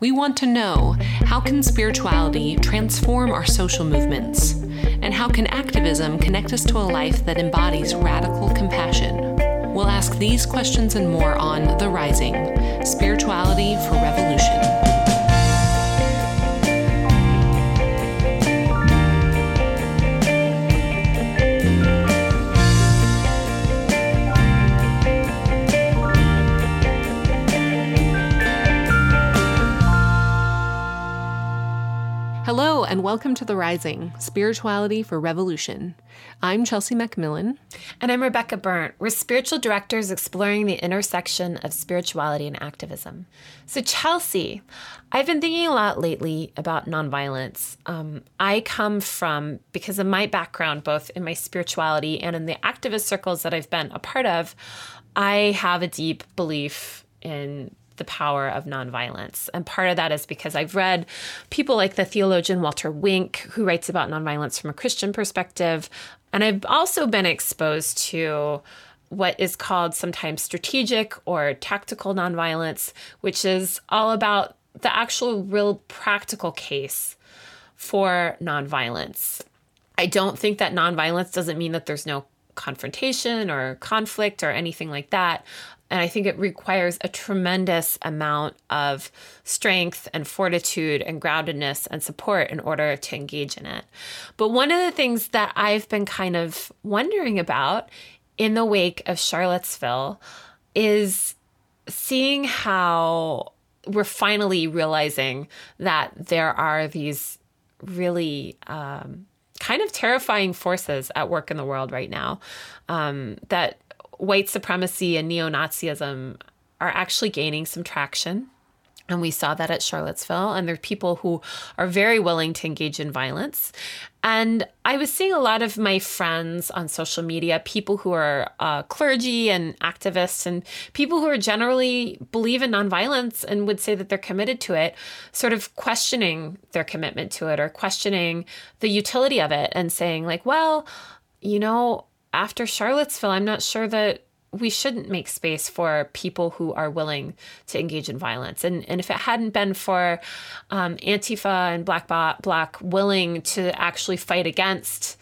We want to know how can spirituality transform our social movements? And how can activism connect us to a life that embodies radical compassion? We'll ask these questions and more on The Rising Spirituality for Revolution. And welcome to The Rising Spirituality for Revolution. I'm Chelsea Macmillan. And I'm Rebecca Burnt. We're spiritual directors exploring the intersection of spirituality and activism. So, Chelsea, I've been thinking a lot lately about nonviolence. Um, I come from, because of my background, both in my spirituality and in the activist circles that I've been a part of, I have a deep belief in the power of nonviolence. And part of that is because I've read people like the theologian Walter Wink, who writes about nonviolence from a Christian perspective. And I've also been exposed to what is called sometimes strategic or tactical nonviolence, which is all about the actual, real practical case for nonviolence. I don't think that nonviolence doesn't mean that there's no confrontation or conflict or anything like that. And I think it requires a tremendous amount of strength and fortitude and groundedness and support in order to engage in it. But one of the things that I've been kind of wondering about in the wake of Charlottesville is seeing how we're finally realizing that there are these really um, kind of terrifying forces at work in the world right now um, that white supremacy and neo Nazism are actually gaining some traction. And we saw that at Charlottesville. And there are people who are very willing to engage in violence. And I was seeing a lot of my friends on social media, people who are uh, clergy and activists, and people who are generally believe in nonviolence and would say that they're committed to it, sort of questioning their commitment to it or questioning the utility of it and saying, like, well, you know, after Charlottesville, I'm not sure that we shouldn't make space for people who are willing to engage in violence. And, and if it hadn't been for um, Antifa and Black Bloc willing to actually fight against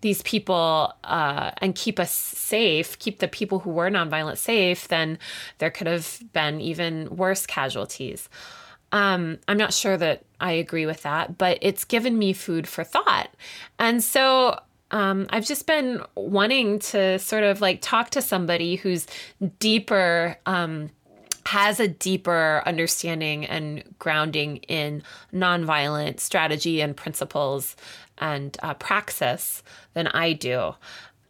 these people uh, and keep us safe, keep the people who were nonviolent safe, then there could have been even worse casualties. Um, I'm not sure that I agree with that, but it's given me food for thought. And so um, I've just been wanting to sort of like talk to somebody who's deeper. Um, has a deeper understanding and grounding in nonviolent strategy and principles and uh, praxis than I do.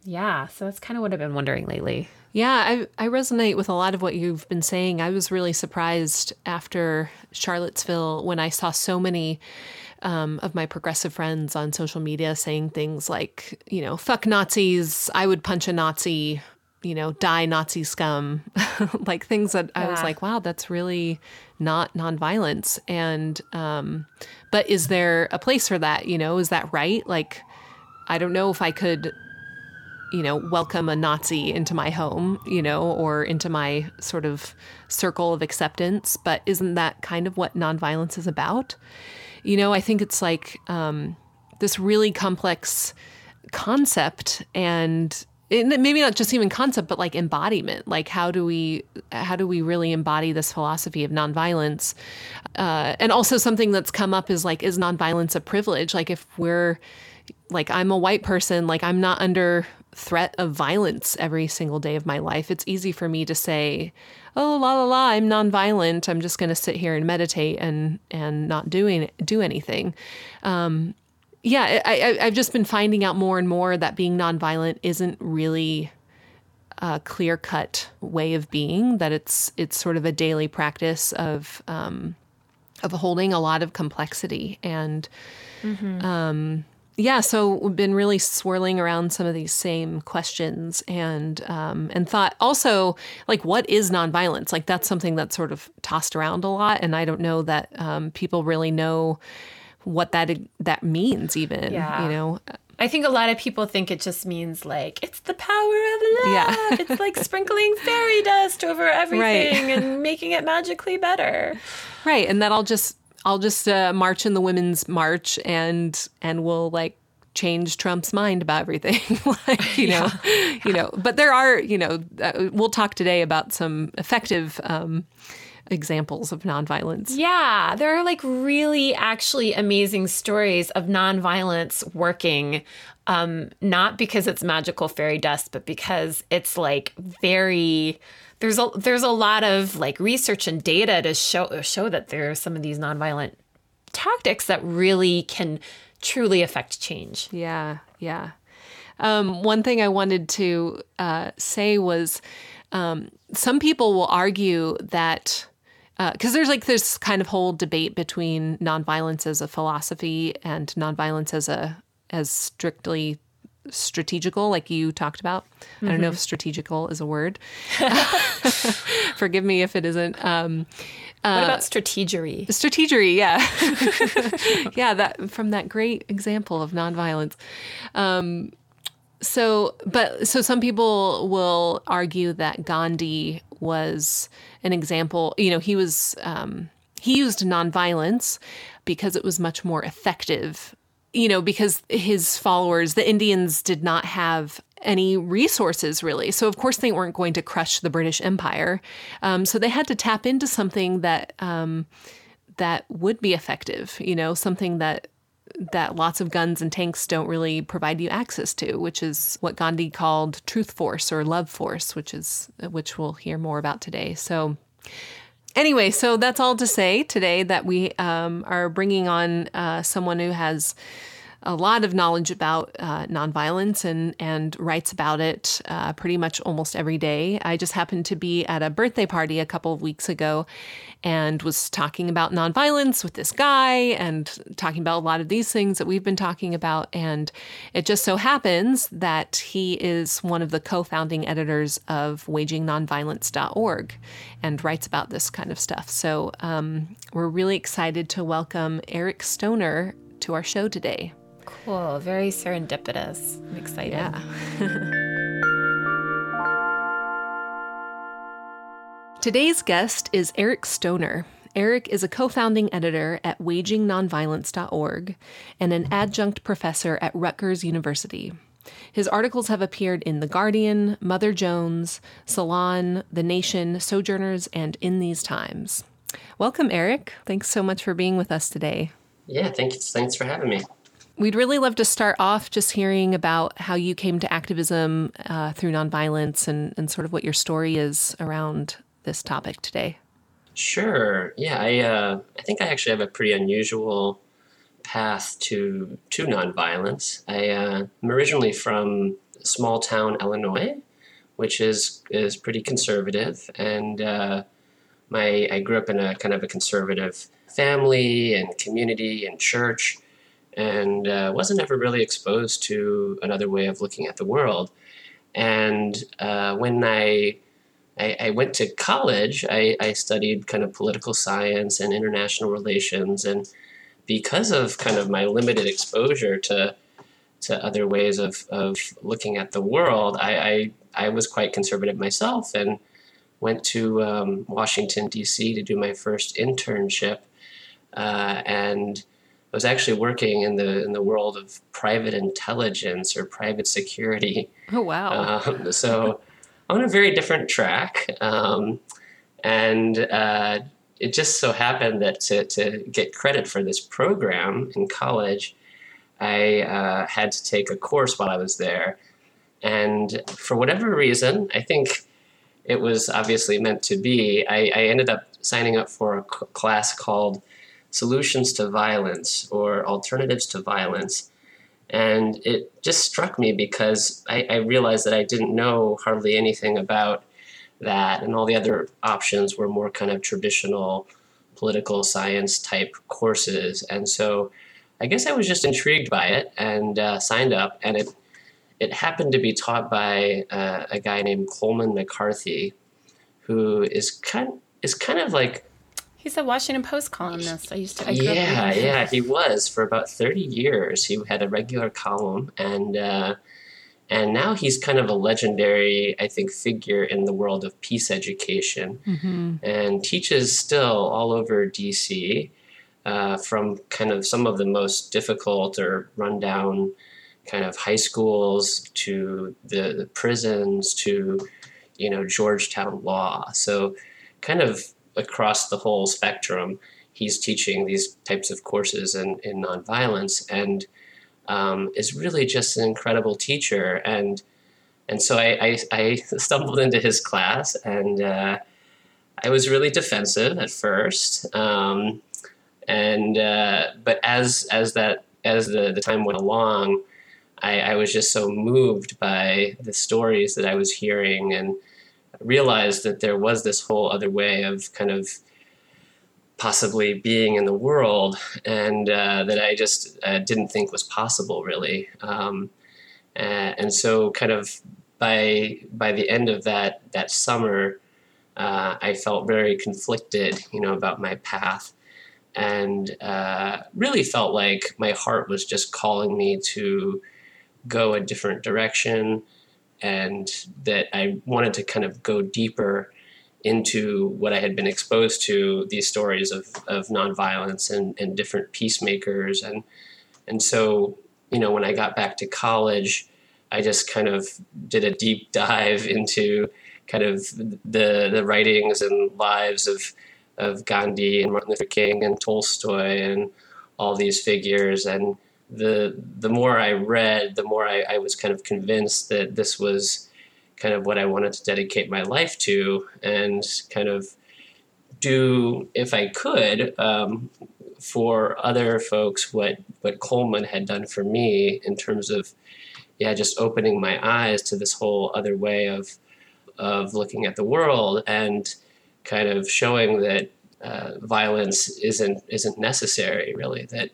Yeah, so that's kind of what I've been wondering lately. Yeah, I, I resonate with a lot of what you've been saying. I was really surprised after Charlottesville when I saw so many um, of my progressive friends on social media saying things like, you know, fuck Nazis, I would punch a Nazi, you know, die Nazi scum, like things that yeah. I was like, wow, that's really not nonviolence. And, um, but is there a place for that? You know, is that right? Like, I don't know if I could you know, welcome a Nazi into my home, you know, or into my sort of circle of acceptance. But isn't that kind of what nonviolence is about? You know, I think it's like um, this really complex concept and it, maybe not just even concept but like embodiment. Like how do we how do we really embody this philosophy of nonviolence? Uh, and also something that's come up is like is nonviolence a privilege? Like if we're like i'm a white person like i'm not under threat of violence every single day of my life. It's easy for me to say oh la la la i'm nonviolent i'm just going to sit here and meditate and and not doing do anything um, yeah I, I, i've just been finding out more and more that being nonviolent isn't really a clear cut way of being that it's it's sort of a daily practice of um, of holding a lot of complexity and mm-hmm. um, yeah, so we've been really swirling around some of these same questions and um, and thought also like what is nonviolence? Like that's something that's sort of tossed around a lot, and I don't know that um, people really know what that that means even. Yeah. You know. I think a lot of people think it just means like it's the power of love. Yeah. it's like sprinkling fairy dust over everything right. and making it magically better. Right, and that I'll just I'll just uh, march in the women's march and and we'll like change Trump's mind about everything. like, you know, yeah. you know, but there are, you know, uh, we'll talk today about some effective um, examples of nonviolence. Yeah, there are like really actually amazing stories of nonviolence working. Um, not because it's magical fairy dust, but because it's like very there's a there's a lot of like research and data to show show that there are some of these nonviolent tactics that really can truly affect change. Yeah, yeah. Um, one thing I wanted to uh, say was um, some people will argue that because uh, there's like this kind of whole debate between nonviolence as a philosophy and nonviolence as a as strictly strategical, like you talked about. Mm-hmm. I don't know if strategical is a word. Forgive me if it isn't. Um, uh, what about strategery? Strategery, yeah, yeah. That from that great example of nonviolence. Um, so, but so some people will argue that Gandhi was an example. You know, he was um, he used nonviolence because it was much more effective. You know, because his followers, the Indians, did not have any resources really. So of course they weren't going to crush the British Empire. Um, so they had to tap into something that um, that would be effective. You know, something that that lots of guns and tanks don't really provide you access to, which is what Gandhi called truth force or love force, which is which we'll hear more about today. So anyway, so that's all to say today that we um, are bringing on uh, someone who has a lot of knowledge about uh, nonviolence and and writes about it uh, pretty much almost every day. I just happened to be at a birthday party a couple of weeks ago, and was talking about nonviolence with this guy and talking about a lot of these things that we've been talking about. And it just so happens that he is one of the co-founding editors of WagingNonviolence.org and writes about this kind of stuff. So um, we're really excited to welcome Eric Stoner to our show today. Cool. Very serendipitous. I'm excited. Yeah. Today's guest is Eric Stoner. Eric is a co founding editor at WagingNonviolence.org and an adjunct professor at Rutgers University. His articles have appeared in The Guardian, Mother Jones, Salon, The Nation, Sojourners, and In These Times. Welcome, Eric. Thanks so much for being with us today. Yeah, thanks. Thanks for having me. We'd really love to start off just hearing about how you came to activism uh, through nonviolence and, and sort of what your story is around this topic today. Sure. Yeah, I uh, I think I actually have a pretty unusual path to to nonviolence. I uh, am originally from small town Illinois, which is is pretty conservative, and uh, my I grew up in a kind of a conservative family and community and church and uh, wasn't ever really exposed to another way of looking at the world. And uh, when I, I, I went to college, I, I studied kind of political science and international relations, and because of kind of my limited exposure to to other ways of, of looking at the world, I, I, I was quite conservative myself and went to um, Washington D.C. to do my first internship, uh, and I was actually working in the in the world of private intelligence or private security. Oh wow! Um, so on a very different track, um, and uh, it just so happened that to to get credit for this program in college, I uh, had to take a course while I was there, and for whatever reason, I think it was obviously meant to be. I, I ended up signing up for a class called solutions to violence or alternatives to violence. And it just struck me because I, I, realized that I didn't know hardly anything about that, and all the other options were more kind of traditional political science type courses. And so I guess I was just intrigued by it and uh, signed up, and it it happened to be taught by uh, a guy named Coleman McCarthy, who is kind is kind of like He's a Washington Post columnist. I used to. I yeah, yeah, he was for about thirty years. He had a regular column, and uh, and now he's kind of a legendary, I think, figure in the world of peace education, mm-hmm. and teaches still all over DC, uh, from kind of some of the most difficult or rundown kind of high schools to the, the prisons to you know Georgetown law. So kind of across the whole spectrum, he's teaching these types of courses in, in nonviolence and um, is really just an incredible teacher. And and so I, I, I stumbled into his class and uh, I was really defensive at first. Um, and uh, but as as that as the, the time went along, I, I was just so moved by the stories that I was hearing and realized that there was this whole other way of kind of possibly being in the world and uh, that I just uh, didn't think was possible really. Um, and so kind of by by the end of that that summer, uh, I felt very conflicted, you know, about my path, and uh, really felt like my heart was just calling me to go a different direction, and that I wanted to kind of go deeper into what I had been exposed to these stories of, of nonviolence and, and different peacemakers. And and so you know when I got back to college I just kind of did a deep dive into kind of the the writings and lives of of Gandhi and Martin Luther King and Tolstoy and all these figures. And the the more I read, the more I, I, was kind of convinced that this was kind of what I wanted to dedicate my life to, and kind of do, if I could, um, for other folks what what Coleman had done for me in terms of, yeah, just opening my eyes to this whole other way of of looking at the world and kind of showing that uh, violence isn't isn't necessary really that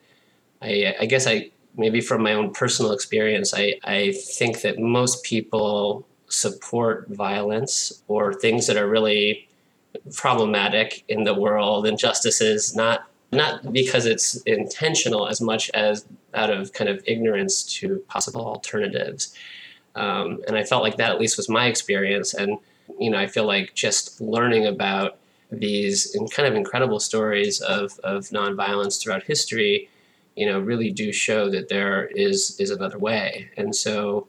I, I guess I maybe from my own personal experience, I, I think that most people support violence or things that are really problematic in the world, injustices, not not because it's intentional as much as out of kind of ignorance to possible alternatives. Um, and I felt like that at least was my experience. And you know, I feel like just learning about these kind of incredible stories of, of nonviolence throughout history you know, really do show that there is is another way. And so,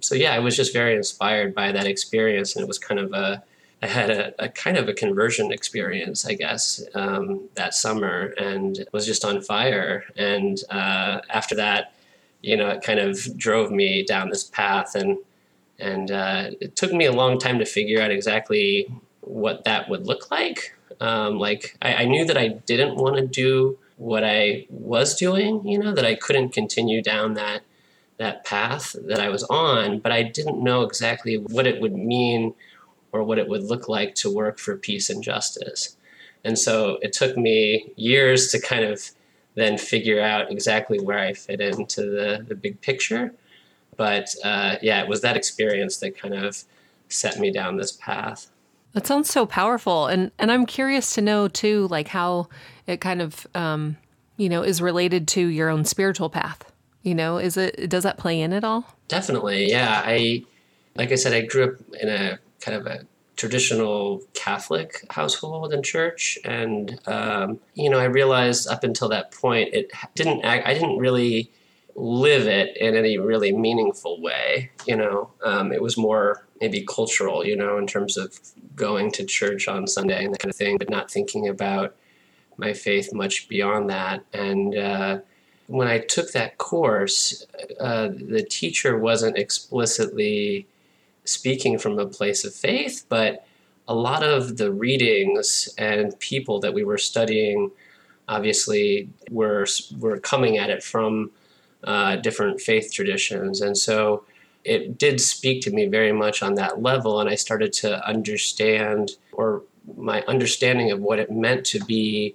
so yeah, I was just very inspired by that experience, and it was kind of a I had a, a kind of a conversion experience, I guess, um, that summer, and was just on fire. And uh, after that, you know, it kind of drove me down this path, and and uh, it took me a long time to figure out exactly what that would look like. Um, like I, I knew that I didn't want to do what I was doing, you know, that I couldn't continue down that that path that I was on, but I didn't know exactly what it would mean or what it would look like to work for peace and justice. And so it took me years to kind of then figure out exactly where I fit into the, the big picture. But uh, yeah, it was that experience that kind of set me down this path. That sounds so powerful, and and I'm curious to know too, like how it kind of um, you know is related to your own spiritual path. You know, is it does that play in at all? Definitely, yeah. I like I said, I grew up in a kind of a traditional Catholic household and church, and um, you know, I realized up until that point, it didn't. I didn't really live it in any really meaningful way. You know, um, it was more maybe cultural. You know, in terms of going to church on Sunday and that kind of thing, but not thinking about my faith much beyond that. And uh, when I took that course, uh, the teacher wasn't explicitly speaking from a place of faith, but a lot of the readings and people that we were studying obviously were were coming at it from uh, different faith traditions, and so it did speak to me very much on that level, and I started to understand, or my understanding of what it meant to be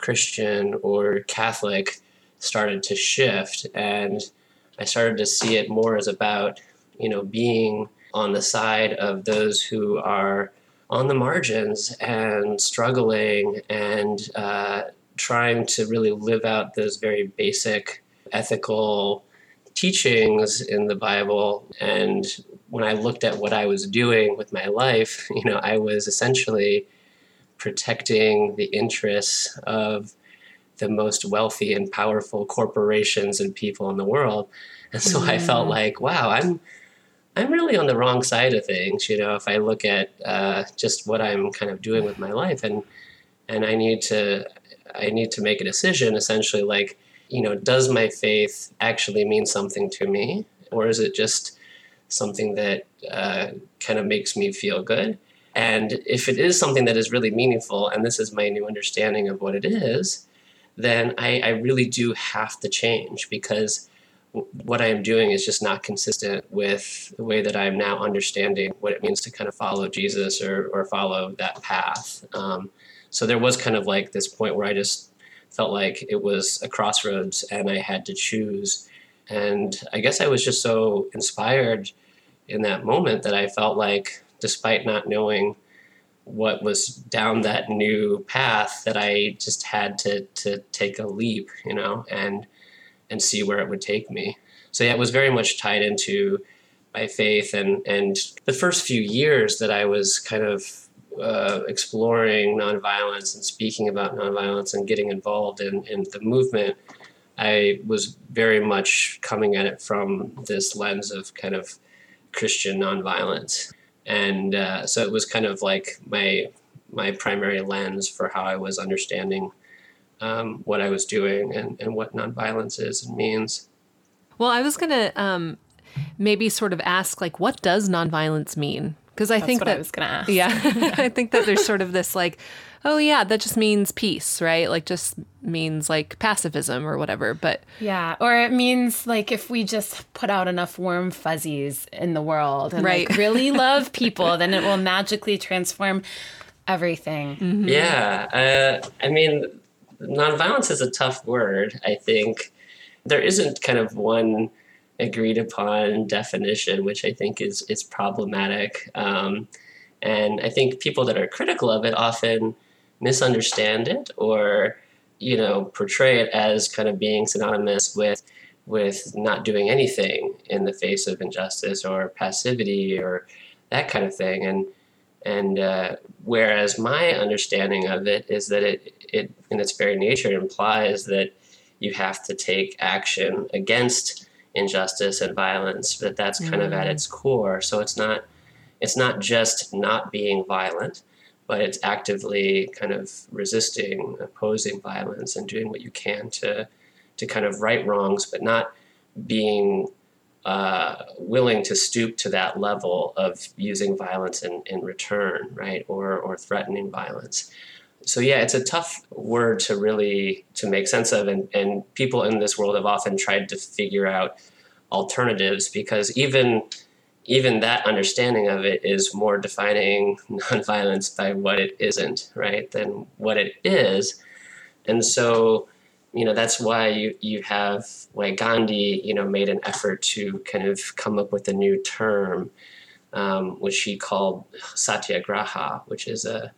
Christian or Catholic started to shift, and I started to see it more as about you know being on the side of those who are on the margins and struggling and uh, trying to really live out those very basic ethical teachings in the Bible. And when I looked at what I was doing with my life, you know, I was essentially protecting the interests of the most wealthy and powerful corporations and people in the world. And so mm. I felt like, wow, I'm I'm really on the wrong side of things. You know, if I look at uh, just what I'm kind of doing with my life, and and I need to I need to make a decision. Essentially, like, you know, does my faith actually mean something to me, or is it just something that uh, kind of makes me feel good? And if it is something that is really meaningful, and this is my new understanding of what it is, then I, I really do have to change because what I am doing is just not consistent with the way that I'm now understanding what it means to kind of follow Jesus or, or follow that path. Um, so there was kind of like this point where I just felt like it was a crossroads and I had to choose. And I guess I was just so inspired in that moment that I felt like, despite not knowing what was down that new path, that I just had to to take a leap, you know, and and see where it would take me. So yeah, it was very much tied into my faith and and the first few years that I was kind of uh, exploring nonviolence and speaking about nonviolence and getting involved in, in the movement, I was very much coming at it from this lens of kind of Christian nonviolence, and uh, so it was kind of like my my primary lens for how I was understanding um, what I was doing and, and what nonviolence is and means. Well, I was going to um, maybe sort of ask, like, what does nonviolence mean? Because I That's think that I was going to ask. Yeah, I think that there's sort of this like, oh yeah, that just means peace, right? Like just means like pacifism or whatever. But yeah, or it means like if we just put out enough warm fuzzies in the world and right. like really love people, then it will magically transform everything. Mm-hmm. Yeah, uh, I mean, nonviolence is a tough word. I think there isn't kind of one agreed upon definition, which I think is is problematic. Um, and I think people that are critical of it often misunderstand it or you know portray it as kind of being synonymous with with not doing anything in the face of injustice or passivity or that kind of thing and and uh, whereas my understanding of it is that it, it, in its very nature, implies that you have to take action against injustice and violence. That that's kind mm-hmm. of at mm. its core. So it's not, it's not just not being violent, but it's actively kind of resisting, opposing violence, and doing what you can to, to kind of right wrongs, but not being uh, willing to stoop to that level of using violence in, in return, right, or or threatening violence. So yeah, it's a tough word to really to make sense of, and and people in this world have often tried to figure out alternatives because even even that understanding of it is more defining nonviolence by what it isn't, right, than what it is, and so you know that's why you you have like Gandhi you know made an effort to kind of come up with a new term um, which he called satyagraha which is a,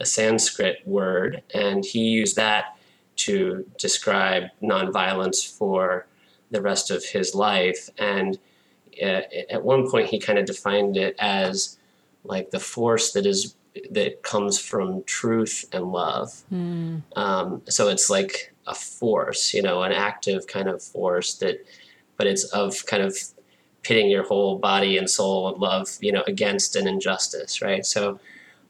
a Sanskrit word. And he used that to describe nonviolence for the rest of his life. And uh, at one point he kind of defined it as like the force that is that comes from truth and love mm. um, so it's like a force, you know, an active kind of force that, but it's of kind of pitting your whole body and soul and love, you know, against an injustice, right? So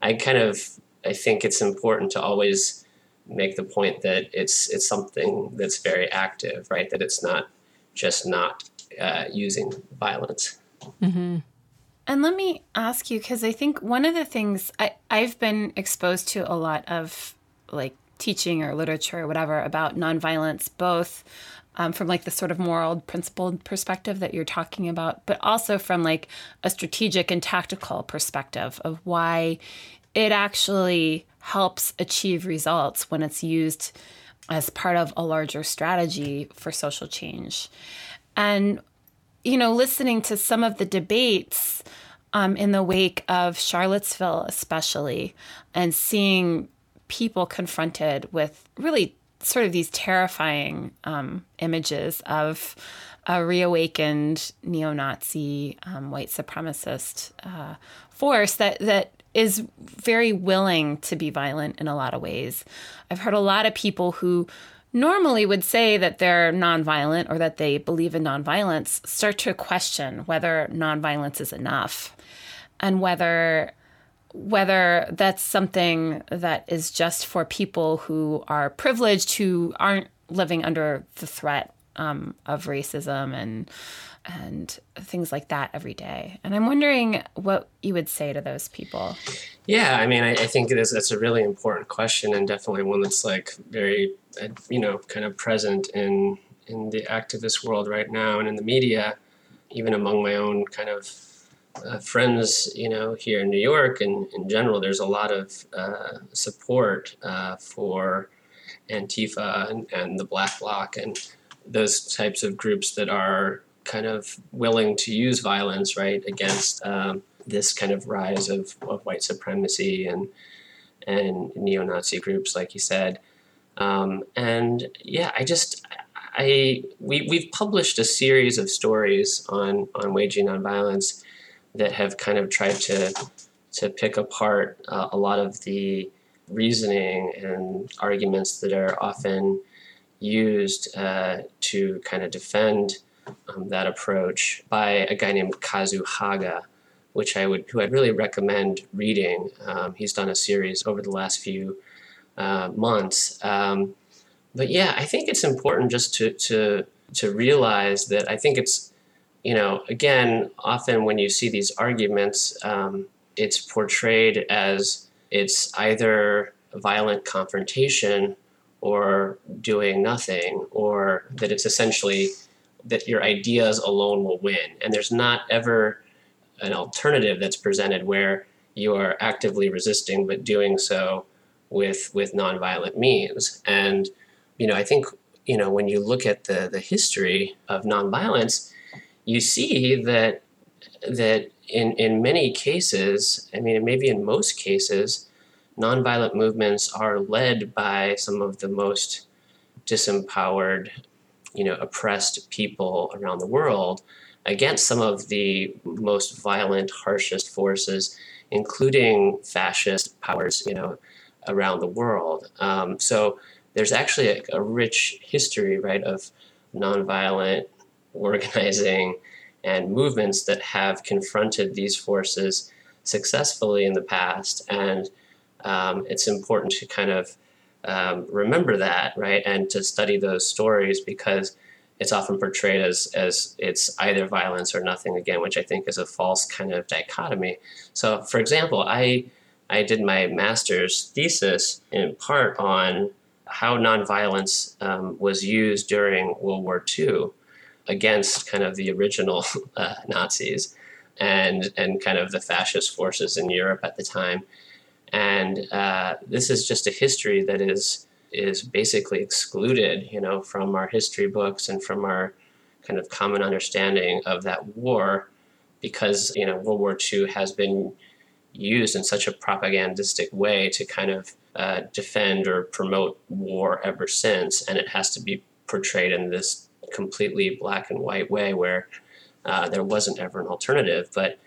I kind of, I think it's important to always make the point that it's it's something that's very active, right? That it's not just not uh, using violence. Mm-hmm. And let me ask you, because I think one of the things I, I've been exposed to a lot of like teaching or literature or whatever about nonviolence, both um, from like the sort of moral principled perspective that you're talking about, but also from like a strategic and tactical perspective of why it actually helps achieve results when it's used as part of a larger strategy for social change. And, you know, listening to some of the debates um, in the wake of Charlottesville, especially, and seeing people confronted with really sort of these terrifying um, images of a reawakened neo-Nazi um, white supremacist uh, force that that is very willing to be violent in a lot of ways. I've heard a lot of people who normally would say that they're nonviolent or that they believe in nonviolence start to question whether nonviolence is enough and whether whether that's something that is just for people who are privileged who aren't living under the threat um, of racism and and things like that every day. And I'm wondering what you would say to those people. Yeah, I mean, I, I think it is. That's a really important question, and definitely one that's like very, uh, you know, kind of present in in the activist world right now, and in the media, even among my own kind of uh, friends, you know, here in New York and in general. There's a lot of uh, support uh, for Antifa and, and the Black Bloc and those types of groups that are kind of willing to use violence, right, against um, this kind of rise of, of white supremacy and and neo-Nazi groups, like you said. Um, and yeah, I just I we we've published a series of stories on on waging nonviolence that have kind of tried to to pick apart uh, a lot of the reasoning and arguments that are often used uh, to kind of defend um, that approach by a guy named Kazu Haga, which I would who I'd really recommend reading. Um, he's done a series over the last few uh, months. Um, but yeah, I think it's important just to to to realize that I think it's you know again often when you see these arguments, um, it's portrayed as it's either violent confrontation or doing nothing, or that it's essentially that your ideas alone will win. And there's not ever an alternative that's presented where you are actively resisting but doing so with with nonviolent means. And you know, I think you know when you look at the the history of nonviolence, you see that that in in many cases, I mean, maybe in most cases, nonviolent movements are led by some of the most disempowered you know, oppressed people around the world against some of the most violent, harshest forces, including fascist powers, you know, around the world. Um, so there's actually a, a, rich history, right, of nonviolent organizing and movements that have confronted these forces successfully in the past. And um, it's important to kind of um, remember that, right, and to study those stories because it's often portrayed as as it's either violence or nothing again, which I think is a false kind of dichotomy. So, for example, I I did my master's thesis in part on how nonviolence um, was used during World War II against kind of the original uh, Nazis and and kind of the fascist forces in Europe at the time. And uh, this is just a history that is is basically excluded, you know, from our history books and from our kind of common understanding of that war, because you know World War II has been used in such a propagandistic way to kind of uh, defend or promote war ever since, and it has to be portrayed in this completely black and white way where uh, there wasn't ever an alternative. But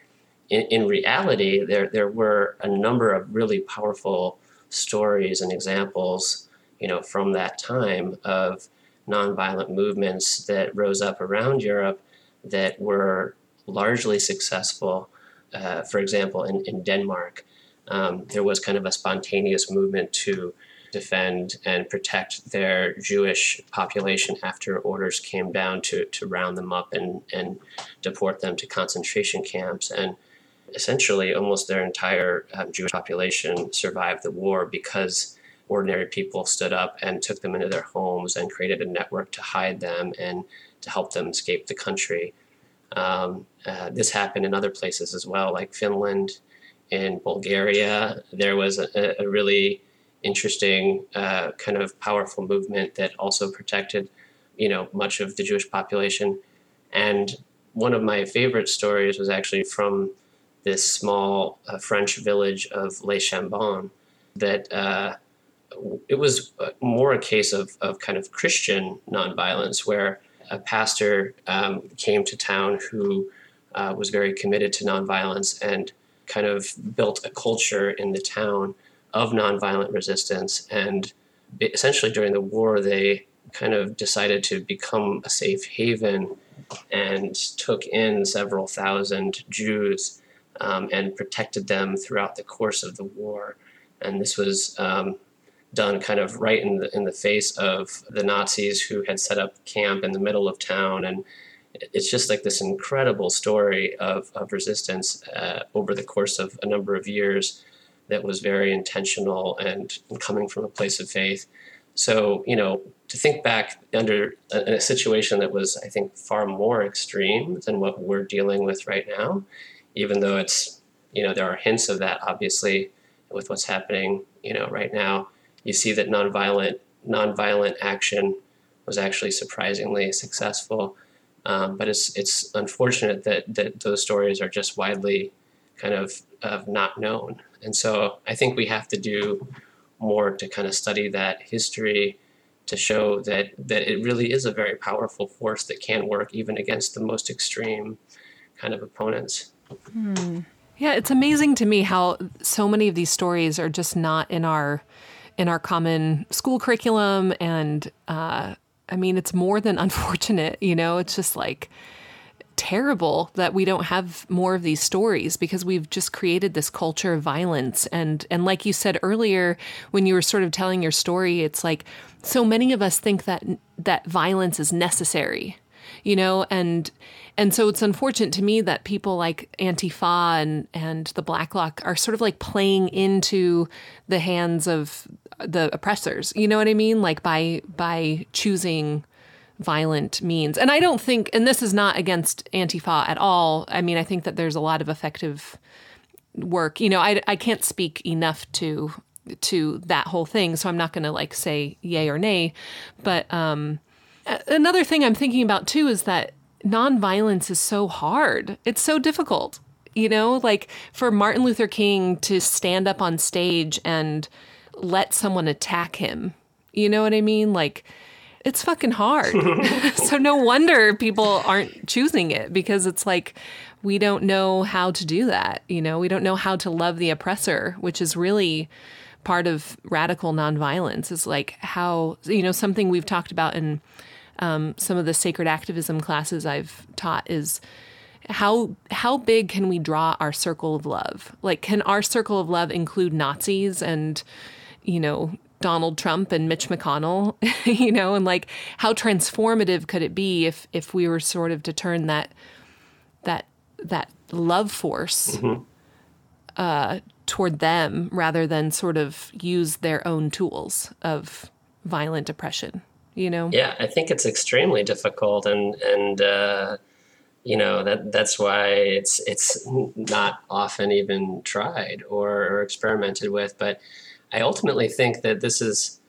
in, in reality, there there were a number of really powerful stories and examples, you know, from that time of nonviolent movements that rose up around Europe that were largely successful. Uh, for example, in, in Denmark, um, there was kind of a spontaneous movement to defend and protect their Jewish population after orders came down to, to round them up and, and deport them to concentration camps. And essentially almost their entire um, Jewish population survived the war because ordinary people stood up and took them into their homes and created a network to hide them and to help them escape the country. Um, uh, this happened in other places as well, like Finland, and Bulgaria. There was a, a really interesting, uh, kind of powerful movement that also protected, you know, much of the Jewish population. And one of my favorite stories was actually from this small uh, French village of Le Chambon that uh, it was uh, more a case of, of kind of Christian nonviolence, where a pastor um, came to town who uh, was very committed to nonviolence and kind of built a culture in the town of nonviolent resistance. And essentially, during the war, they kind of decided to become a safe haven and took in several thousand Jews um, and protected them throughout the course of the war. And this was um, done kind of right in the in the face of the Nazis who had set up camp in the middle of town and it's just like this incredible story of, of resistance uh, over the course of a number of years that was very intentional and coming from a place of faith. So, you know, to think back under a, a situation that was, I think, far more extreme than what we're dealing with right now, even though it's, you know, there are hints of that, obviously, with what's happening, you know, right now you see that nonviolent nonviolent action was actually surprisingly successful. Um, but it's it's unfortunate that that those stories are just widely kind of of not known. And so I think we have to do more to kind of study that history to show that that it really is a very powerful force that can work even against the most extreme kind of opponents. Hmm. Yeah, it's amazing to me how so many of these stories are just not in our in our common school curriculum. And uh, I mean, it's more than unfortunate, you know, it's just like terrible that we don't have more of these stories because we've just created this culture of violence and and like you said earlier when you were sort of telling your story it's like so many of us think that that violence is necessary you know and and so it's unfortunate to me that people like Antifa and and the Black Bloc are sort of like playing into the hands of the oppressors. You know what I mean? Like by by choosing violent means. And I don't think and this is not against Antifa at all. I mean, I think that there's a lot of effective work. You know, I I can't speak enough to to that whole thing, so I'm not going to like say yay or nay, but um Uh, another thing I'm thinking about too is that nonviolence is so hard. It's so difficult. You know, like for Martin Luther King to stand up on stage and let someone attack him. You know what I mean? Like it's fucking hard. so no wonder people aren't choosing it because it's like we don't know how to do that. You know, we don't know how to love the oppressor, which is really part of radical nonviolence is like how, you know, something we've talked about in um, some of the sacred activism classes I've taught is how how big can we draw our circle of love? Like, can our circle of love include Nazis and you know Donald Trump and Mitch McConnell? you know, and like how transformative could it be if if we were sort of to turn that that that love force mm-hmm. uh, toward them rather than sort of use their own tools of violent oppression? You know? Yeah i think it's extremely difficult and and uh, you know that that's why it's it's not often even tried or, or experimented with but i ultimately think that this is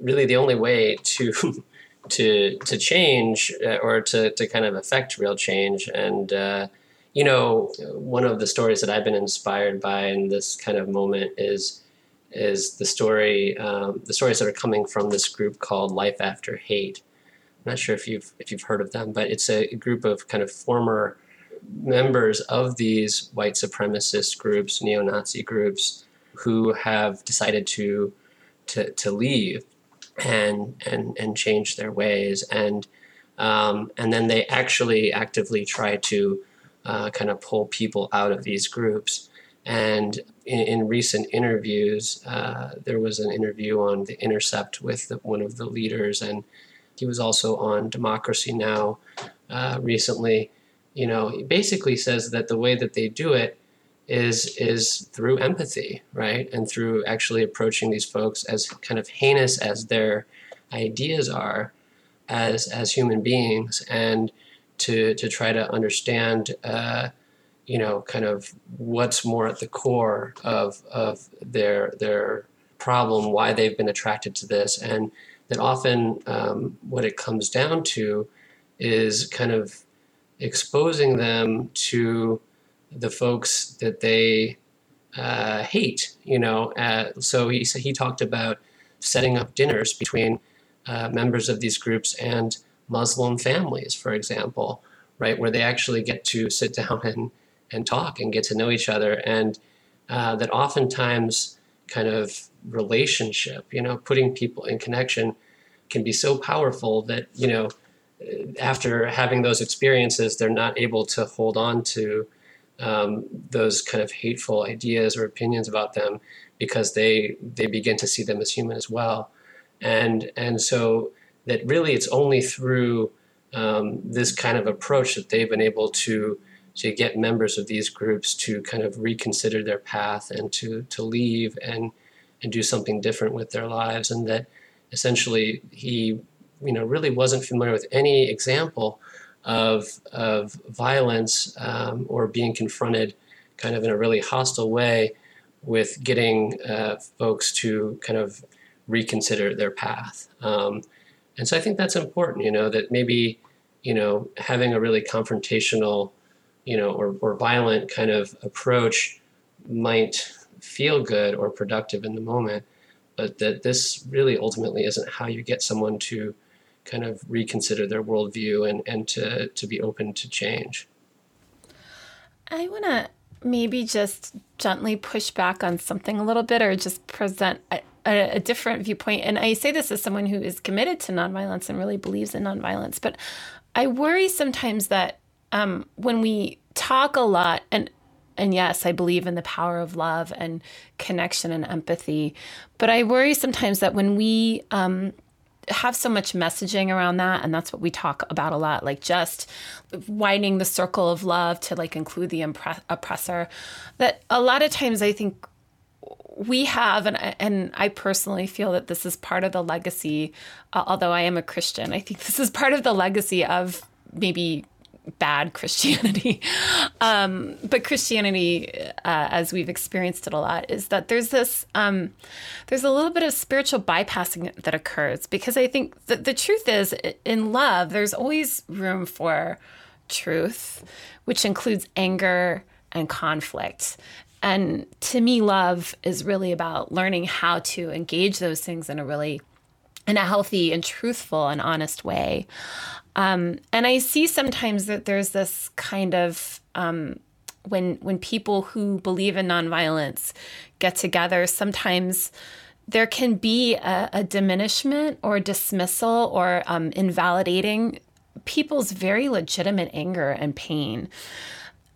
really the only way to to to change uh, or to to kind of affect real change. And uh, you know one of the stories that i've been inspired by in this kind of moment is is the story, um, the stories that are coming from this group called Life After Hate. I'm not sure if you've if you've heard of them, but it's a group of kind of former members of these white supremacist groups, neo-Nazi groups, who have decided to to, to leave and and and change their ways and um, and then they actually actively try to uh, kind of pull people out of these groups and in, in recent interviews, uh, there was an interview on The Intercept with the, one of the leaders, and he was also on Democracy Now! Uh, recently. You know, he basically says that the way that they do it is is through empathy, right, and through actually approaching these folks as kind of heinous as their ideas are, as as human beings, and to to try to understand. Uh, you know, kind of what's more at the core of of their their problem, why they've been attracted to this, and that often um, what it comes down to is kind of exposing them to the folks that they uh, hate. You know, uh, so he he talked about setting up dinners between uh, members of these groups and Muslim families, for example, right, where they actually get to sit down and and talk and get to know each other, and uh, that oftentimes kind of relationship, you know, putting people in connection can be so powerful that you know after having those experiences, they're not able to hold on to um, those kind of hateful ideas or opinions about them because they they begin to see them as human as well, and and so that really it's only through um, this kind of approach that they've been able to to get members of these groups to kind of reconsider their path and to to leave and and do something different with their lives and that essentially he you know really wasn't familiar with any example of of violence um, or being confronted kind of in a really hostile way with getting uh, folks to kind of reconsider their path. Um, and so I think that's important, you know, that maybe, you know, having a really confrontational, you know, or, or violent kind of approach might feel good or productive in the moment, but that this really ultimately isn't how you get someone to kind of reconsider their worldview and, and to, to be open to change. I want to maybe just gently push back on something a little bit or just present a, a, a, different viewpoint. And I say this as someone who is committed to nonviolence and really believes in nonviolence. But I worry sometimes that um, when we talk a lot, and and yes, I believe in the power of love and connection and empathy, but I worry sometimes that when we um, have so much messaging around that and that's what we talk about a lot like just widening the circle of love to like include the impre- oppressor that a lot of times i think we have and and I personally feel that this is part of the legacy uh, although I am a Christian I think this is part of the legacy of maybe bad Christianity. Um, but Christianity, uh, as we've experienced it a lot, is that there's this, um, there's a little bit of spiritual bypassing that occurs because I think that the truth is in love, there's always room for truth, which includes anger and conflict. And to me, love is really about learning how to engage those things in a really in a healthy and truthful and honest way. Um, and I see sometimes that there's this kind of um, when when people who believe in nonviolence get together, sometimes there can be a, a diminishment or dismissal or um, invalidating people's very legitimate anger and pain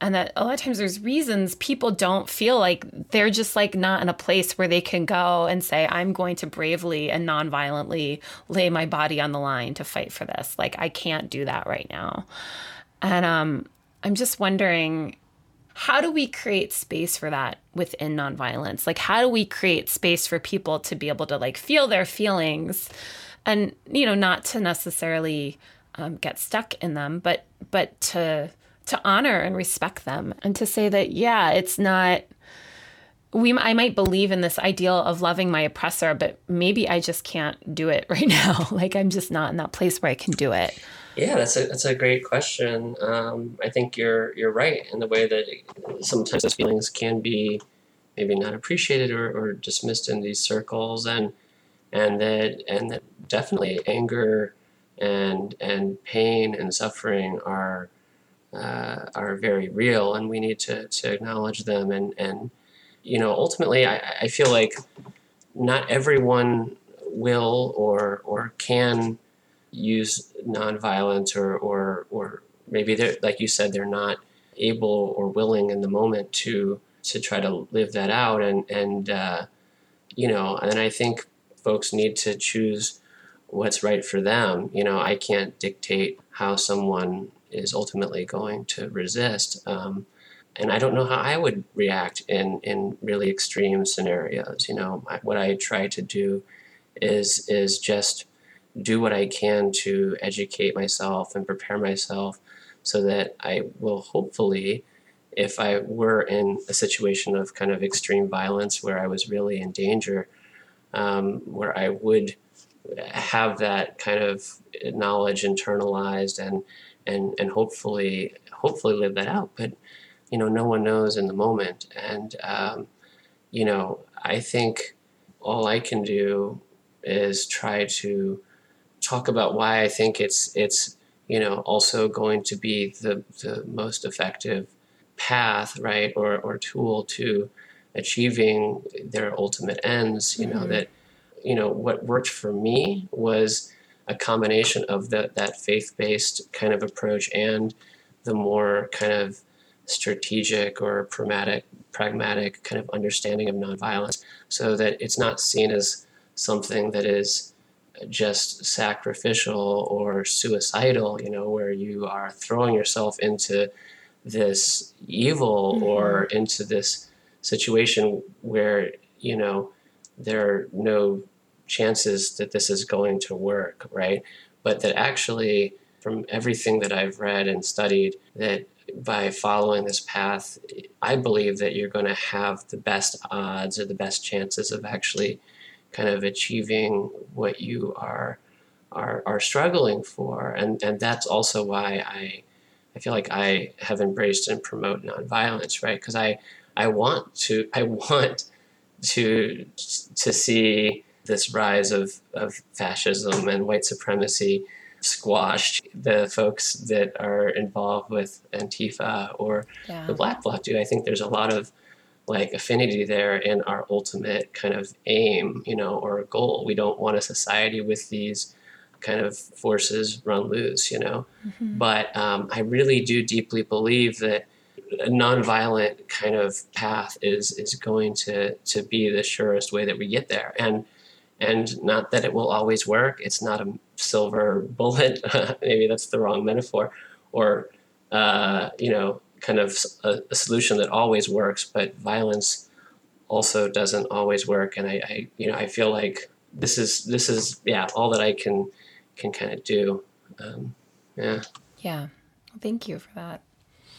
and that a lot of times there's reasons people don't feel like they're just like not in a place where they can go and say i'm going to bravely and non-violently lay my body on the line to fight for this. Like i can't do that right now. And um, i'm just wondering how do we create space for that within nonviolence? Like how do we create space for people to be able to like feel their feelings and you know not to necessarily um, get stuck in them but but to to honor and respect them and to say that yeah it's not we I might believe in this ideal of loving my oppressor but maybe I just can't do it right now. Like I'm just not in that place where I can do it. Yeah that's a that's a great question. Um, I think you're you're right in the way that sometimes those feelings can be maybe not appreciated or, or dismissed in these circles and and that and that definitely anger and and pain and suffering are uh, are very real, and we need to, to acknowledge them. And, and you know, ultimately, I, I feel like not everyone will or or can use nonviolence or or or maybe they're like you said they're not able or willing in the moment to to try to live that out and and uh, you know and I think folks need to choose what's right for them you know I can't dictate how someone is ultimately going to resist. Um, and I don't know how I would react in, in really extreme scenarios. You know, I, what I try to do is is just do what I can to educate myself and prepare myself so that I will hopefully, if I were in a situation of kind of extreme violence where I was really in danger, um, where I would have that kind of knowledge internalized and and and hopefully hopefully live that out. But you know, no one knows in the moment. And, um, you know, I think all I can do is try to talk about why I think it's, it's, you know, also going to be the, the most effective path, right, or, or tool to achieving their ultimate ends, you know, mm-hmm. that, you know, what worked for me was a combination of the, that faith-based kind of approach and the more kind of strategic or pragmatic, pragmatic kind of understanding of nonviolence so that it's not seen as something that is just sacrificial or suicidal, you know, where you are throwing yourself into this evil mm-hmm. or into this situation where, you know, there are no chances that this is going to work, right? But that actually, from everything that I've read and studied, that by following this path, I believe that you're going to have the best odds or the best chances of actually kind of achieving what you are are, are struggling for. And, and that's also why I, I feel like I have embraced and promote nonviolence, right? Because I, I want to, I want to, to see this rise of, of fascism and white supremacy squashed the folks that are involved with Antifa or yeah. the Black Bloc do. I think there's a lot of like affinity there in our ultimate kind of aim, you know, or goal. We don't want a society with these kind of forces run loose, you know. Mm-hmm. But um, I really do deeply believe that a nonviolent kind of path is is going to to be the surest way that we get there. And and not that it will always work. It's not a silver bullet. Maybe that's the wrong metaphor, or uh, you know, kind of a, a, solution that always works. But violence also doesn't always work. And I, I, you know, I feel like this is this is yeah all that I can can kind of do. Um, yeah. Yeah. Thank you for that.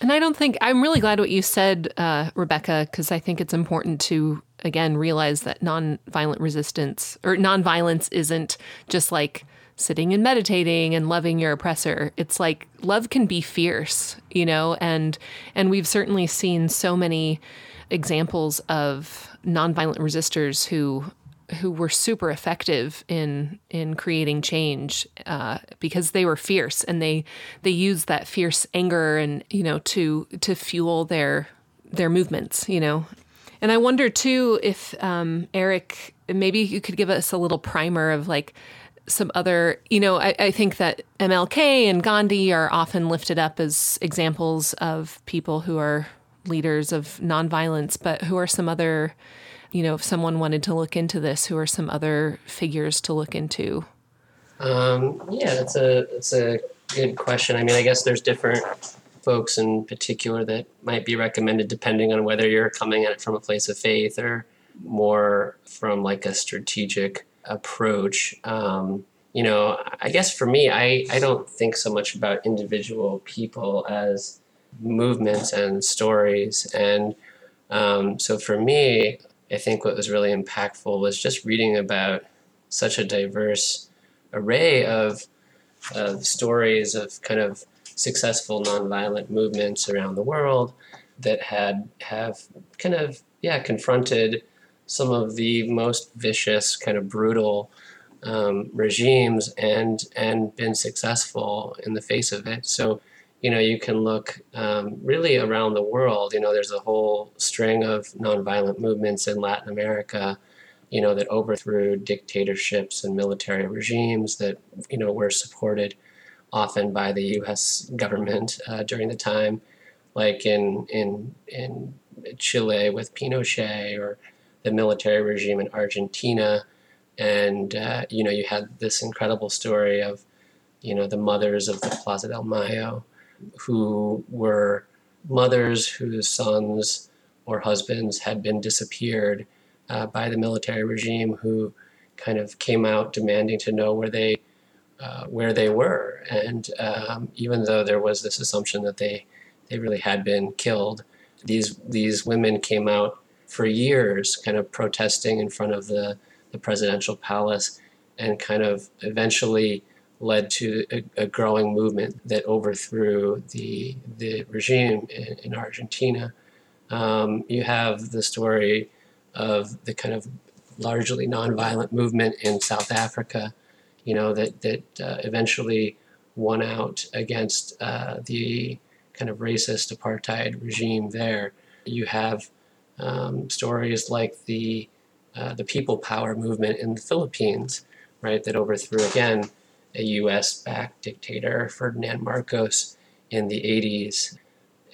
And I don't think I'm really glad what you said, uh, Rebecca, because I think it's important to again realize that nonviolent resistance or nonviolence isn't just like sitting and meditating and loving your oppressor. It's like love can be fierce, you know, and and we've certainly seen so many examples of nonviolent resistors who who were super effective in in creating change uh, because they were fierce and they they used that fierce anger and you know to to fuel their their movements you know and I wonder too if um, Eric maybe you could give us a little primer of like some other, you know, I, I, think that MLK and Gandhi are often lifted up as examples of people who are leaders of nonviolence, but who are some other, you know, if someone wanted to look into this, who are some other figures to look into? Um, yeah, that's a that's a good question. I mean, I guess there's different folks in particular that might be recommended depending on whether you're coming at it from a place of faith or more from like a strategic approach. Um, you know, I guess for me, I, I don't think so much about individual people as movements and stories. And um, so for me, I think what was really impactful was just reading about such a diverse array of, of stories of kind of successful nonviolent movements around the world that had have kind of yeah confronted some of the most vicious, kind of brutal um, regimes and and been successful in the face of it. So, you know, you can look um, really around the world. You know, there's a whole string of nonviolent movements in Latin America. You know, that overthrew dictatorships and military regimes that you know were supported often by the U.S. government uh, during the time, like in in in Chile with Pinochet or the military regime in Argentina, and uh, you know you had this incredible story of you know the mothers of the Plaza del Mayo, who were mothers whose sons or husbands had been disappeared uh, by the military regime, who kind of came out demanding to know where they uh, where they were, and um, even though there was this assumption that they they really had been killed, these these women came out for years, kind of protesting in front of the, the presidential palace and kind of eventually led to a, a growing movement that overthrew the the regime in, in Argentina. Um, you have the story of the kind of largely nonviolent movement in South Africa, you know, that that uh, eventually won out against uh, the kind of racist apartheid regime there. You have um, stories like the uh, the people power movement in the Philippines, right, that overthrew again a U.S. backed dictator, Ferdinand Marcos, in the 80s.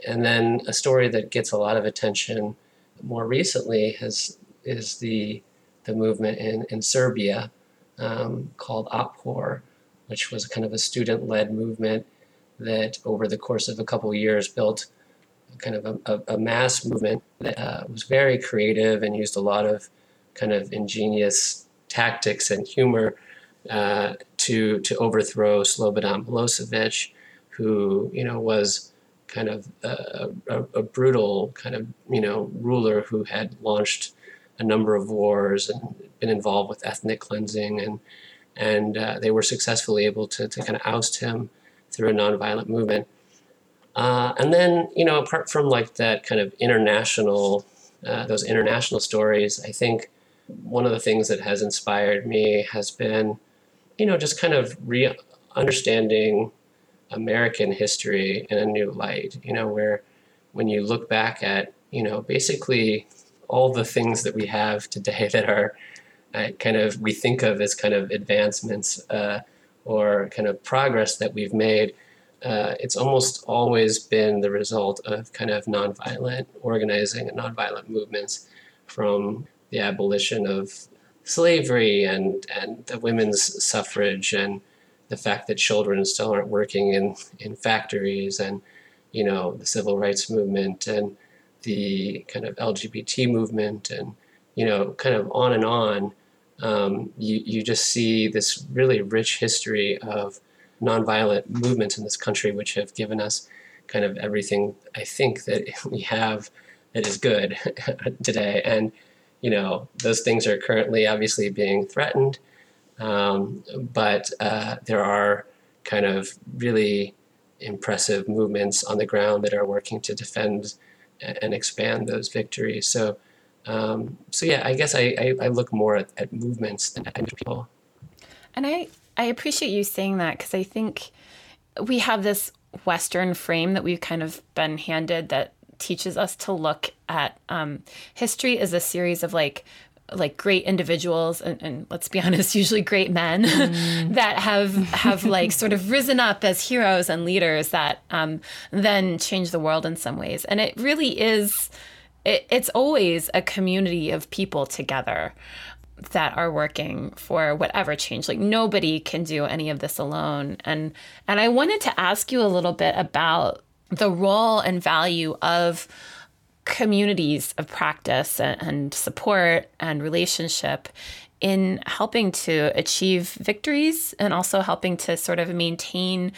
And then a story that gets a lot of attention more recently has is the the movement in, in Serbia um, called Otpor, which was kind of a student led movement that over the course of a couple of years built kind of a, a, a mass movement that uh, was very creative and used a lot of kind of ingenious tactics and humor uh, to to overthrow Slobodan Milosevic, who you know was kind of a, a, a, brutal kind of you know ruler who had launched a number of wars and been involved with ethnic cleansing and and uh, they were successfully able to, to kind of oust him through a nonviolent movement. Uh, and then, you know, apart from like that kind of international, uh, those international stories, I think one of the things that has inspired me has been, you know, just kind of re understanding American history in a new light, you know, where when you look back at, you know, basically all the things that we have today that are uh, kind of we think of as kind of advancements uh, or kind of progress that we've made, uh, it's almost always been the result of kind of nonviolent organizing and nonviolent movements from the abolition of slavery and, and the women's suffrage and the fact that children still aren't working in, in factories and you know the civil rights movement and the kind of LGBT movement and you know kind of on and on um, you, you just see this really rich history of nonviolent movements in this country, which have given us kind of everything I think that we have that is good today. And, you know, those things are currently obviously being threatened, um, but uh, there are kind of really impressive movements on the ground that are working to defend and expand those victories. So um, so yeah, I guess I, I, I look more at, at, movements than at people. And I, I appreciate you saying that because I think we have this Western frame that we've kind of been handed that teaches us to look at um, history as a series of like like great individuals and, and, let's be honest usually great men mm. that have have like sort of risen up as heroes and leaders that um, then change the world in some ways and it really is it, it's always a community of people together that are working for whatever change like nobody can do any of this alone and and I wanted to ask you a little bit about the role and value of communities of practice and, support and relationship in helping to achieve victories and also helping to sort of maintain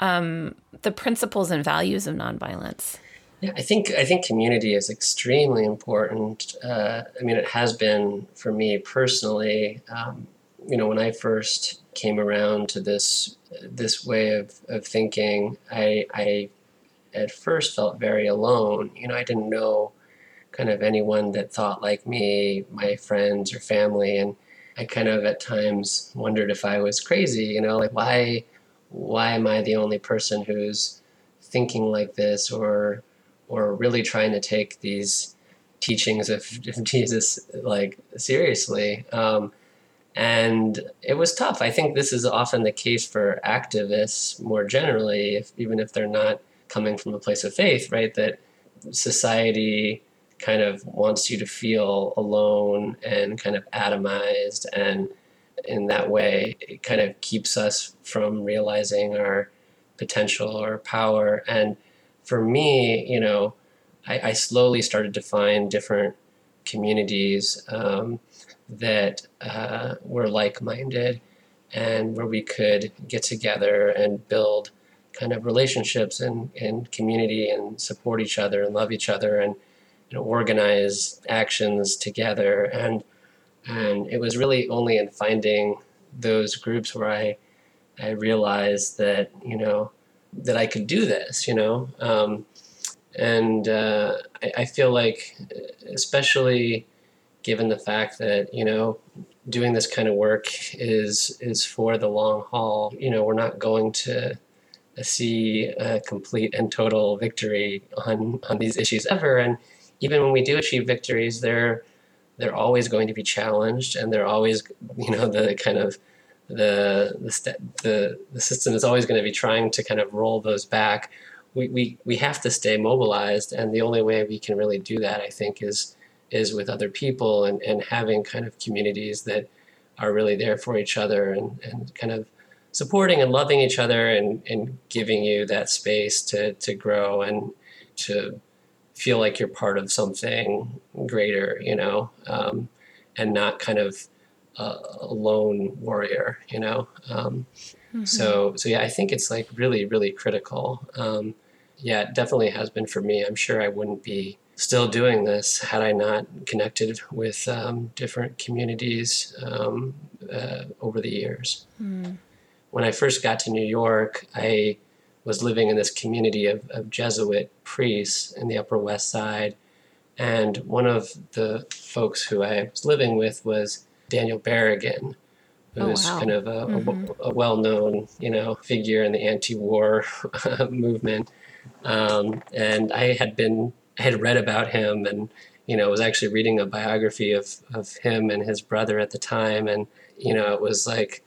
um, the principles and values of nonviolence. Yeah, I think I think community is extremely important. Uh, I mean, it has been for me personally. Um, you know, when I first came around to this this way of, of thinking, I, I at first felt very alone. You know, I didn't know kind of anyone that thought like me, my friends or family, and I kind of at times wondered if I was crazy. You know, like why why am I the only person who's thinking like this or or really trying to take these teachings of Jesus like seriously. Um, and it was tough. I think this is often the case for activists more generally, if, even if they're not coming from a place of faith, right? That society kind of wants you to feel alone and kind of atomized. And in that way, it kind of keeps us from realizing our potential or power. And for me, you know, I, I slowly started to find different communities um, that uh, were like minded and where we could get together and build kind of relationships and, and community and support each other and love each other and organize actions together. And, and it was really only in finding those groups where I I realized that you know that I could do this. You know, um, and uh, I, I feel like, especially given the fact that you know doing this kind of work is is for the long haul. You know, we're not going to see a complete and total victory on on these issues ever. And even when we do achieve victories, they're they're always going to be challenged, and they're always you know the kind of the the st- the, the system is always going to be trying to kind of roll those back. We, we, we have to stay mobilized, and the only way we can really do that, I think, is is with other people and, and having kind of communities that are really there for each other and, and kind of supporting and loving each other and, and giving you that space to, to grow and to feel like you're part of something greater, you know, um, and not kind of a, a lone warrior, you know. Um, mm-hmm. So, so yeah, I think it's like really, really critical. Um, yeah, it definitely has been for me. I'm sure I wouldn't be still doing this had I not connected with um, different communities um, uh, over the years. Mm. When I first got to New York, I was living in this community of, of Jesuit priests in the Upper West Side. And one of the folks who I was living with was Daniel Berrigan, who oh, wow. kind of a, mm-hmm. a, a, well-known, you know, figure in the anti-war movement. Um, and I had been I had read about him and you know was actually reading a biography of of him and his brother at the time and you know it was like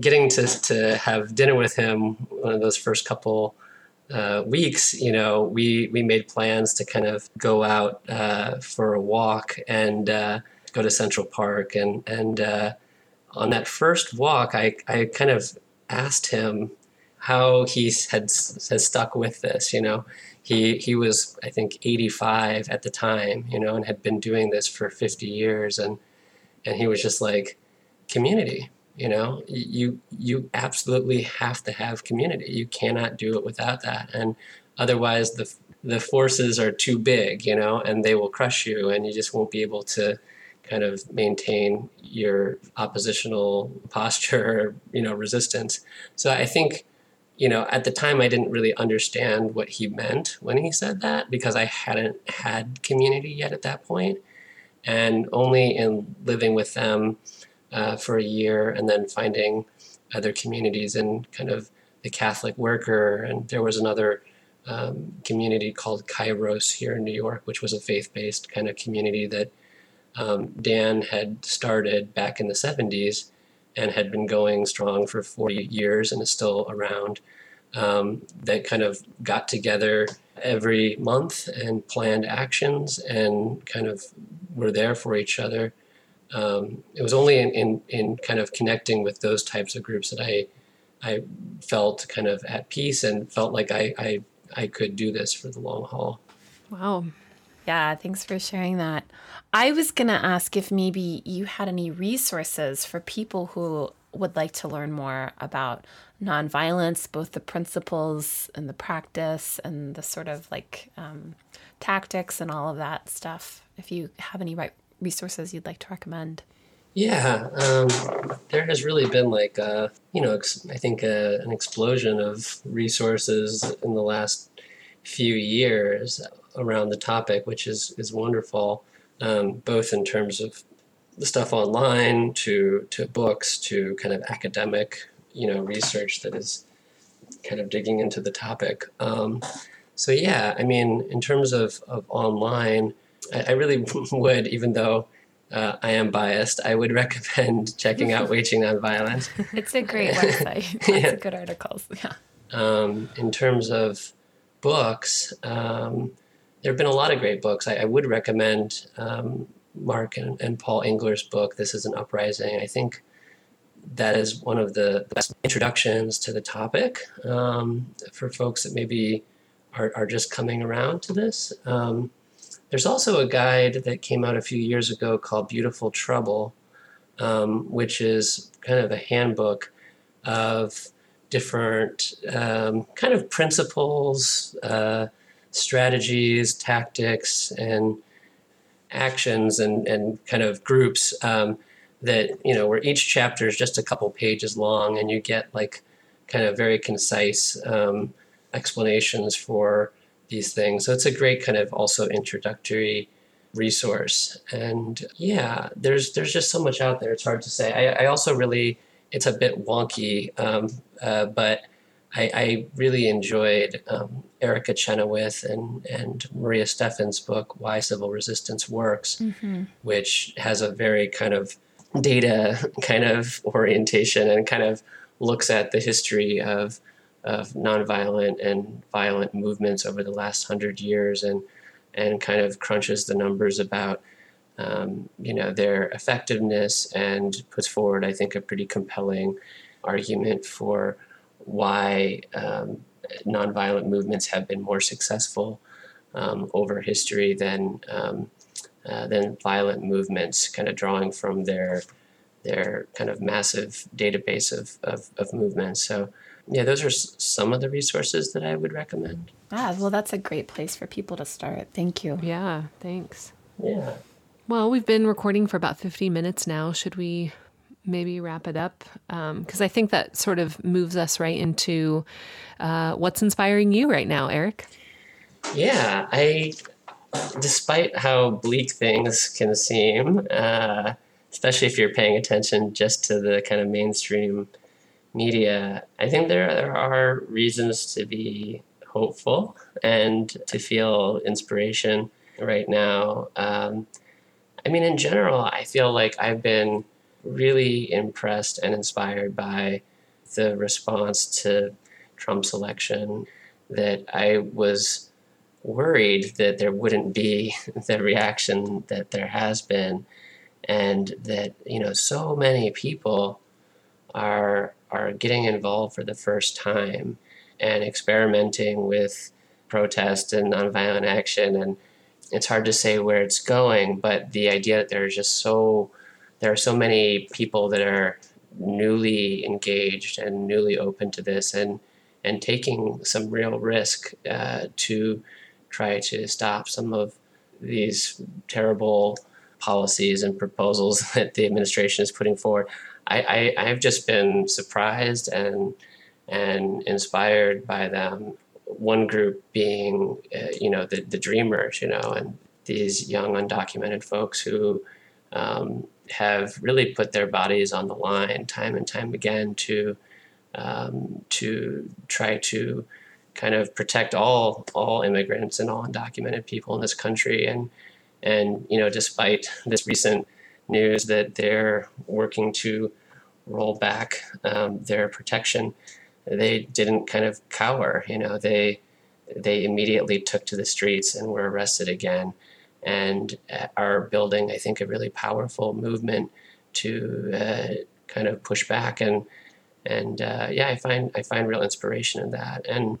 getting to to have dinner with him one of those first couple uh, weeks you know we we made plans to kind of go out uh, for a walk and uh, go to Central Park. And and uh, on that first walk I I kind of asked him how he had has stuck with this you know. He he was I think 85 at the time, you know, and had been doing this for 50 years, and and he was just like community. You know, you you absolutely have to have community. You cannot do it without that, and otherwise the the forces are too big, you know, and they will crush you, and you just won't be able to kind of maintain your oppositional posture, you know, resistance. So I think you know, at the time I didn't really understand what he meant when he said that because I hadn't had community yet at that. And only in living with them uh, for a year and then finding other communities in kind of the Catholic worker. And there was another um, community called Kairos here in New York, which was a faith based kind of community that um, Dan had started back in the 70s and had been going strong for 40 years and is still around um, that kind of got together every month and planned actions and kind of were there for each other. Um, it was only in, in, in, kind of connecting with those types of groups that I I felt kind of at peace and felt like I, I, I could do this for the long haul. Wow. Yeah, thanks for sharing that. I was going to ask if maybe you had any resources for people who would like to learn more about nonviolence, both the principles and the practice and the sort of like um, tactics and all of that stuff. If you have any right resources you'd like to recommend. Yeah, um, there has really been like, uh, you know, I think uh, an explosion of resources in the last few years around the topic, which is is wonderful um, both in terms of the stuff online to to books to kind of academic you know research that is kind of digging into the topic. Um, so yeah, I mean, in terms of, of online, I, I really would, even though uh, I am biased, I would recommend checking out Waging Nonviolence. It's a great website. Lots yeah. of good articles. Yeah. Um, in terms of books, um, there have been a lot of great books. I, I would recommend um, Mark and, and, Paul Engler's book, This is an Uprising. I think that is one of the best introductions to the topic um, for folks that maybe are, are just coming around to this. There's also a guide that came out a few years ago called Beautiful Trouble, um, which is kind of a handbook of different um, kind of principles. Uh, strategies, tactics, and actions and, and kind of groups um, that, you know, where each chapter is just a couple pages long and you get like kind of very concise um, explanations for these things. So it's a great kind of also introductory resource. And yeah, there's there's just so much out there. It's hard to say. I, I also really it's a bit wonky, um, uh, but I, I, really enjoyed um, Erica Chenoweth and and Maria Stephan's book Why Civil Resistance Works, mm-hmm. which has a very kind of data kind of orientation and kind of looks at the history of of nonviolent and violent movements over the last hundred years and and kind of crunches the numbers about um, you know their effectiveness and puts forward I think a pretty compelling argument for why um, nonviolent movements have been more successful um, over history than um, uh, than violent movements, kind of drawing from their their kind of massive database of, of, of movements. So, yeah, those are some of the resources that I would recommend. Ah, well, that's a great place for people to start. Thank you. Yeah, thanks. Yeah. Well, we've been recording for about 50 minutes now. Should we maybe wrap it up? Because um, I think that sort of moves us right into uh, what's inspiring you right now, Eric. Yeah, I, despite how bleak things can seem, uh, especially if you're paying attention just to the kind of mainstream media, I think there, there are reasons to be hopeful and to feel inspiration right now. Um, I mean, in general, I feel like I've been really impressed and inspired by the response to Trump's election that I was worried that there wouldn't be the reaction that there has been and that you know so many people are are getting involved for the first time and experimenting with protest and nonviolent action and it's hard to say where it's going but the idea that there's just so there are so many people that are newly engaged and newly open to this and and taking some real risk uh, to try to stop some of these terrible policies and proposals that the administration is putting forward. I, I, have just been surprised and and inspired by them. One group being, uh, you know, the, the dreamers, you know, and these young undocumented folks who um, have really put their bodies on the line time and time again to um, to try to kind of protect all all immigrants and all undocumented people in this country and and you know despite this recent news that they're working to roll back um, their protection they didn't kind of cower you know they they immediately took to the streets and were arrested again. And are building, I think, a really powerful movement to uh, kind of push back. And and uh, yeah, I find I find real inspiration in that, and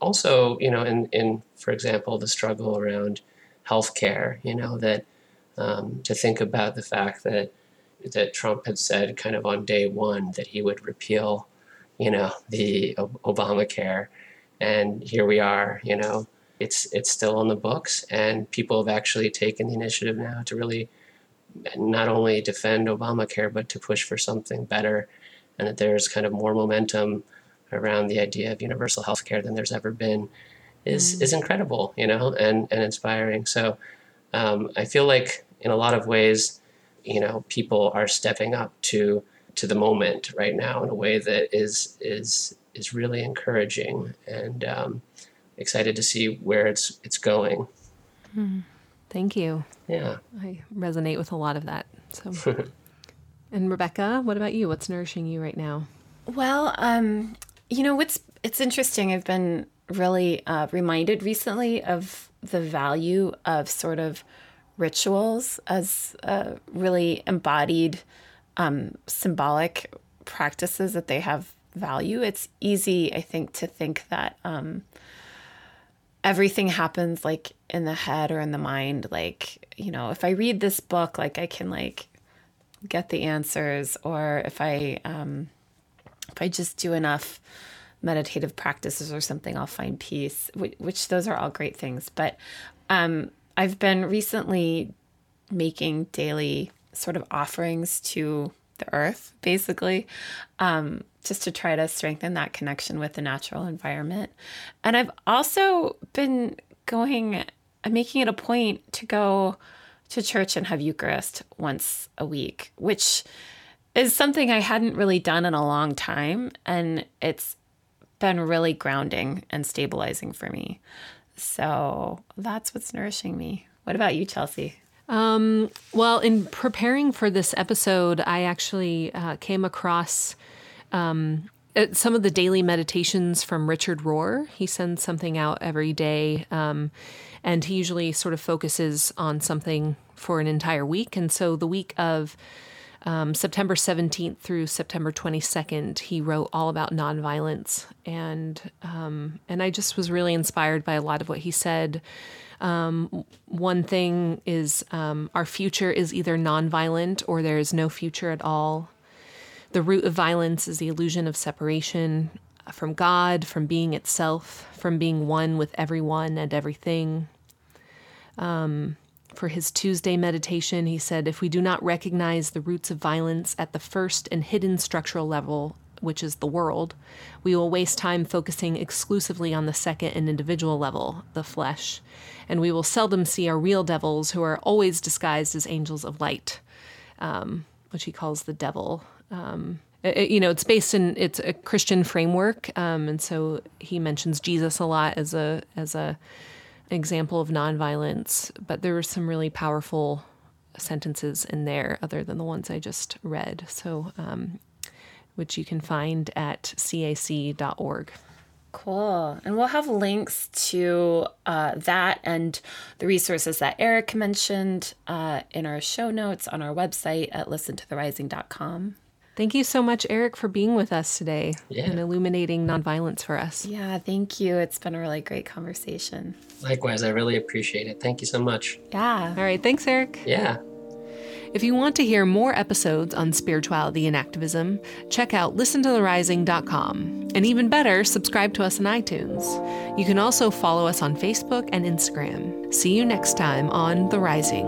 also you know in in for example the struggle around healthcare, you know that um, to think about the fact that that Trump had said kind of on day one that he would repeal, you know, the Obamacare, and here we are, you know, it's it's still on the books, and people have actually taken the initiative now to really not only defend Obamacare but to push for something better, and that there's kind of more momentum around the idea of universal health care than there's ever been is mm. is incredible, you know, and and inspiring. So um, I feel like in a lot of ways, you know, people are stepping up to to the moment right now in a way that is is is really encouraging and um, excited to see where it's it's going. Hmm. Thank you. Yeah, I resonate with a lot of that. So, and Rebecca, what about you? What's nourishing you right now? Well, um, you know, what's it's interesting. I've been really uh, reminded recently of the value of sort of rituals as uh, really embodied um, symbolic practices that they have value. It's easy, I think, to think that um, everything happens like in the head or in the mind. Like you know if i read this book like i can like get the answers. Or if i um if i just do enough meditative practices or something i'll find peace which, those are all great things. But um i've been recently making daily sort of offerings to the earth basically um just to try to strengthen that connection with the natural environment. And I've also been going, I'm making it a point to go to church and have Eucharist once a week, which is something I hadn't really done in a long time. And it's been really grounding and stabilizing for me. So that's what's nourishing me. What about you, Chelsea? Um, well, in preparing for this episode, I actually uh, came across um, uh, some of the daily meditations from Richard Rohr. He sends something out every day, um, and he usually sort of focuses on something for an entire week. And so the week of um, September 17th through September 22nd, he wrote all about nonviolence, and um, and I just was really inspired by a lot of what he said. Um, one thing is um, our future is either nonviolent or there is no future at all. The root of violence is the illusion of separation from God, from being itself, from being one with everyone and everything. Um, for his Tuesday meditation, he said, If we do not recognize the roots of violence at the first and hidden structural level, which is the world, we will waste time focusing exclusively on the second and individual level, the flesh, and we will seldom see our real devils who are always disguised as angels of light, um, which he calls the devil. Um, it, you know, it's based in it's a Christian framework, um, and so he mentions Jesus a lot as a as a example of nonviolence, but there were some really powerful sentences in there other than the ones I just read. So, um, which you can find at cac.org. Cool. And we'll have links to uh, that and the resources that Eric mentioned uh, in our show notes on our website at listentotherising.com. Thank you so much, Eric, for being with us today Yeah. and illuminating nonviolence for us. Yeah, thank you. It's been a really great conversation. Likewise, I really appreciate it. Thank you so much. Yeah. All right. Thanks, Eric. Yeah. If you want to hear more episodes on spirituality and activism, check out listentotherising.com. And even better, subscribe to us on iTunes. You can also follow us on Facebook and Instagram. See you next time on The Rising.